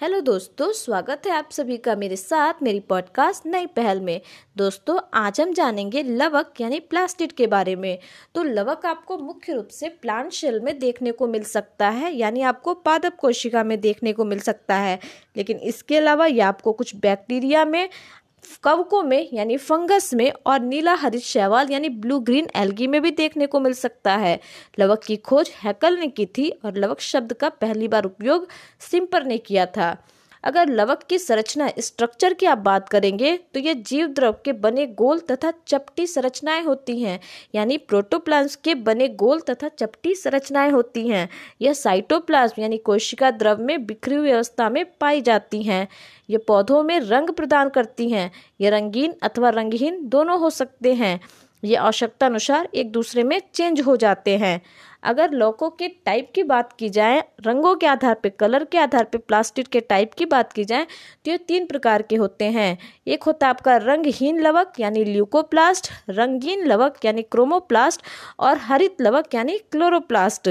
Hello दोस्तों, स्वागत है आप सभी का मेरे साथ मेरी पॉडकास्ट नई पहल में। दोस्तों, आज हम जानेंगे लवक यानी प्लास्टिड के बारे में। तो लवक आपको मुख्य रूप से प्लांट शेल में देखने को मिल सकता है, यानी आपको पादप कोशिका में देखने को मिल सकता है। लेकिन इसके अलावा ये आपको कुछ बैक्टीरिया में कवकों में, यानी फंगस में और नीला हरित शैवाल, यानी ब्लू ग्रीन एल्गी में भी देखने को मिल सकता है। लवक की खोज हैकल ने की थी और लवक शब्द का पहली बार उपयोग सिंपर ने किया था। अगर लवक की संरचना स्ट्रक्चर की आप बात करेंगे तो ये जीव द्रव के बने गोल तथा चपटी संरचनाएँ होती हैं। यानी प्रोटोप्लाज्म के बने गोल तथा चपटी संरचनाएँ होती हैं। यह साइटोप्लाज्म यानी कोशिका द्रव में बिखरी हुई अवस्था में पाई जाती हैं। ये पौधों में रंग प्रदान करती हैं। ये रंगीन अथवा रंगहीन दोनों हो सकते हैं। ये आवश्यकता अनुसार एक दूसरे में चेंज हो जाते हैं। अगर लोगों के टाइप की बात की जाए, रंगों के आधार पर कलर के आधार पर प्लास्टिक के टाइप की बात की जाए तो ये तीन प्रकार के होते हैं। एक होता है आपका रंगहीन लवक, यानी ल्यूकोप्लास्ट, रंगीन लवक, यानी क्रोमोप्लास्ट, और हरित लवक, यानी क्लोरोप्लास्ट।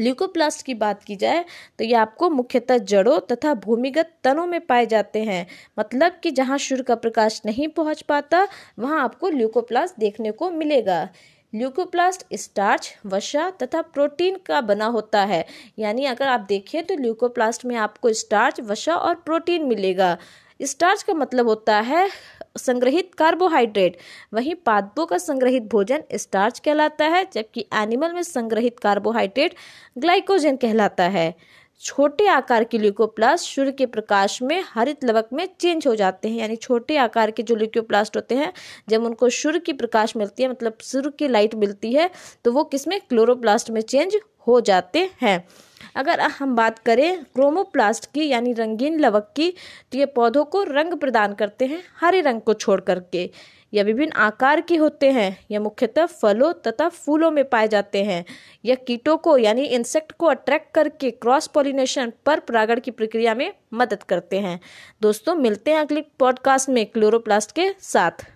ल्यूकोप्लास्ट की बात की जाए तो ये आपको मुख्यतः जड़ों तथा भूमिगत तनों में पाए जाते हैं। मतलब कि जहाँ सूर्य का प्रकाश नहीं पहुँच पाता, वहाँ आपको ल्यूकोप्लास्ट देखने को मिलेगा। ल्यूकोप्लास्ट स्टार्च वसा तथा प्रोटीन का बना होता है। यानी अगर आप देखें तो ल्यूकोप्लास्ट में आपको स्टार्च वसा और प्रोटीन मिलेगा। स्टार्च का मतलब होता है संग्रहित कार्बोहाइड्रेट। वहीं पादपों का संग्रहित भोजन स्टार्च कहलाता है, जबकि एनिमल में संग्रहित कार्बोहाइड्रेट ग्लाइकोजन कहलाता है। छोटे आकार के ल्यूकोप्लास्ट सूर्य के प्रकाश में हरित लवक में चेंज हो जाते हैं। यानी छोटे आकार के जो ल्यूकोप्लास्ट होते हैं, जब उनको सूर्य की प्रकाश मिलती है मतलब सूर्य की लाइट मिलती है तो वो किसमें क्लोरोप्लास्ट में चेंज हो जाते हैं। अगर हम बात करें क्रोमोप्लास्ट की, यानी रंगीन लवक की तो ये पौधों को रंग प्रदान करते हैं हरे रंग को छोड़ करके। यह विभिन्न आकार के होते हैं। यह मुख्यतः फलों तथा फूलों में पाए जाते हैं। यह कीटों को, यानी इंसेक्ट को अट्रैक्ट करके क्रॉस पॉलिनेशन पर परागण की प्रक्रिया में मदद करते हैं। दोस्तों, मिलते हैं अगले पॉडकास्ट में क्लोरोप्लास्ट के साथ।